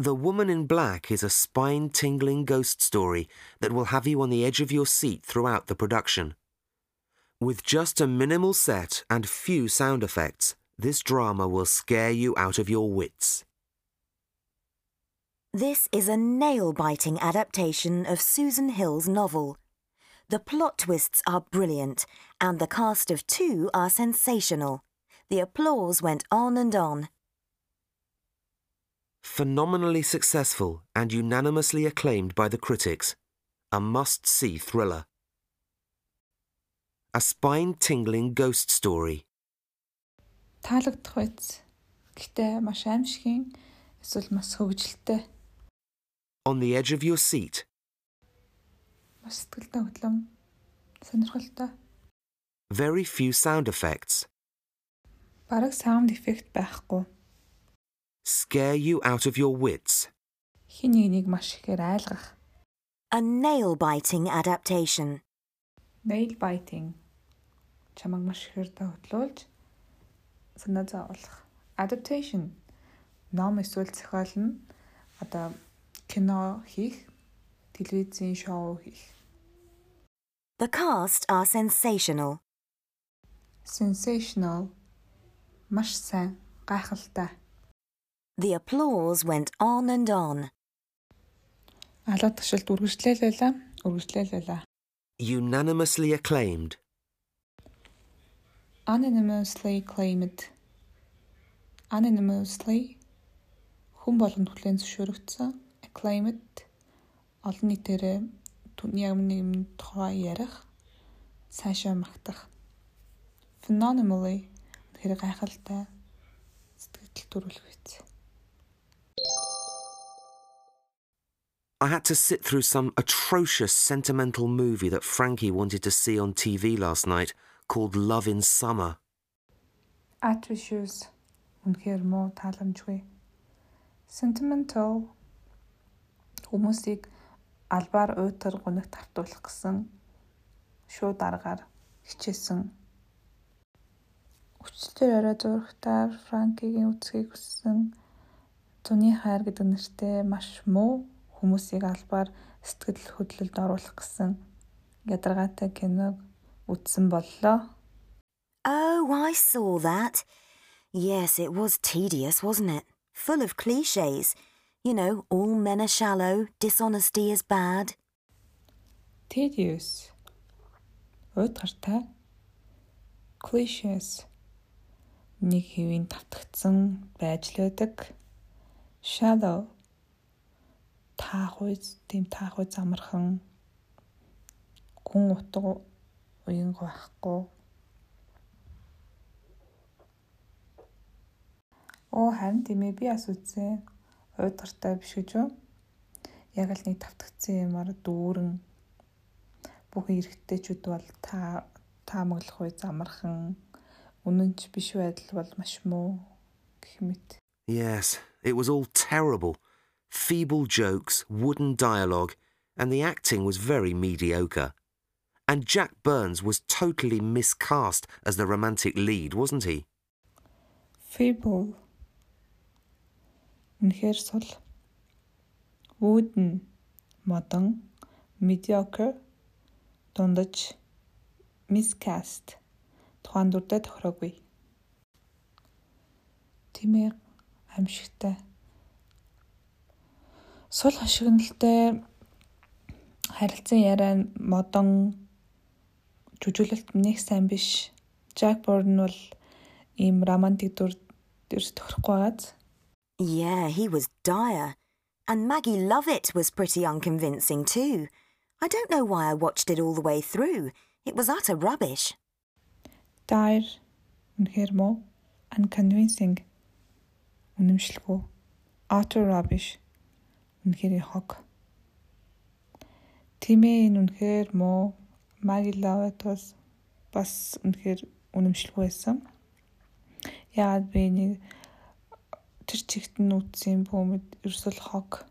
The Woman in Black is a spine tingling ghost story that will have you on the edge of your seat throughout the production. With just a minimal set and few sound effects, this drama will scare you out of your wits. This is a nail biting adaptation of Susan Hill's novel. The plot twists are brilliant, and the cast of two are sensational. The applause went on and on Phenomenally successful and unanimously acclaimed by the critics. A must see thriller. A spine tingling ghost story. Таалагдах байц. Гэтэ маш аимшигын эсвэл маш хөвгөлтэй. On the edge of your seat. Маш сэтгэлтэй хөдлөм. Сонирхолтой. Very few sound effects. Бараг sound effect байхгүй. Scare you out of your wits. Хин нэг маш ихээр айлгах. A nail biting adaptation. Nail biting. Чамаг маш ихээр хөдлүүлж санаа зовлох. Adaptation. Ном эсвэл зохиол нь одоо кино хийх, телевизийн шоу хийх. The cast are sensational. Sensational. Маш сайн, гайхалтай. The applause went on and on. Алуу ташилд үргэлжлээлээ, үргэлжлээлээ. Unanimously acclaimed. Unanimously claimed. Unanimously хүн болгонд хүлээн зөвшөөрөгдсөн. Acclaimed олон нийтээр түүний ямар нэгэн тухай ярих, цаашаа магтах. Phenomenally тэгэхээр гайхалтай сэтгэл төрүүлэх биз. I had to sit through some atrocious sentimental movie that Frankie wanted to see on TV last night called Love in Summer. Atrocious үнэхээр муу тааламжгүй. Sentimental хүмүүсийг албаар уйтар гуниг тартуулах гэсэн шууд аргаар хичээсэн. Өчтөр орой зурагтаар Франкигийн үцгийг хүссэн Зуны хайр гэдэг нэртэй маш муу хүмүүсийг албаар сэтгэл хөдлөлд оруулах гэсэн ядаргаатай киног үзсэн боллоо. Oh, I saw that. Yes, it was tedious, wasn't it? Full of cliches. You know, all men are shallow, dishonesty is bad. Tedious. Уйтгартай. Cliches. Нэг хэвийн тавтагдсан байж л байдаг. Shallow таахуй тийм таахуй замархан гүн утга уянга байхгүй Оо харин тийм ээ би бас үзсэн. Уйдгартай биш гэж юу? Яг л нэг тавтагдсан юмар дүүрэн бүх эрэгтэйчүүд бол та таамаглах үе замархан үнэн ч биш байдал бол маш муу гэх мэт. Yes, it was all terrible. feeble jokes, wooden dialogue, and the acting was very mediocre. And Jack Burns was totally miscast as the romantic lead, wasn't he? Feeble. Үнэхээр сул. Wooden модон mediocre дундаж miscast тухайн дүрдээ тохироогүй. Тимээ аимшигтай сул хашигналтай харилцан яриа модон жүжиглэлт нэг сайн биш. Jack Burton бол ийм романтик дүр дэрс тохирохгүй байгааз. Yeah, he was dire. And Maggie Lovett was pretty unconvincing too. I don't know why I watched it all the way through. It was utter rubbish. Dire үнэхээр муу unconvincing үнэмшилгүй utter rubbish Үнэхээр хог. Тимээ энэ үнэхээр муу Маги Лавет бас бас үнэхээр үнэмшилгүй байсан. Яагаад би нэг тэр чигт нь үтсэн бөөмөд ерөөсөл хог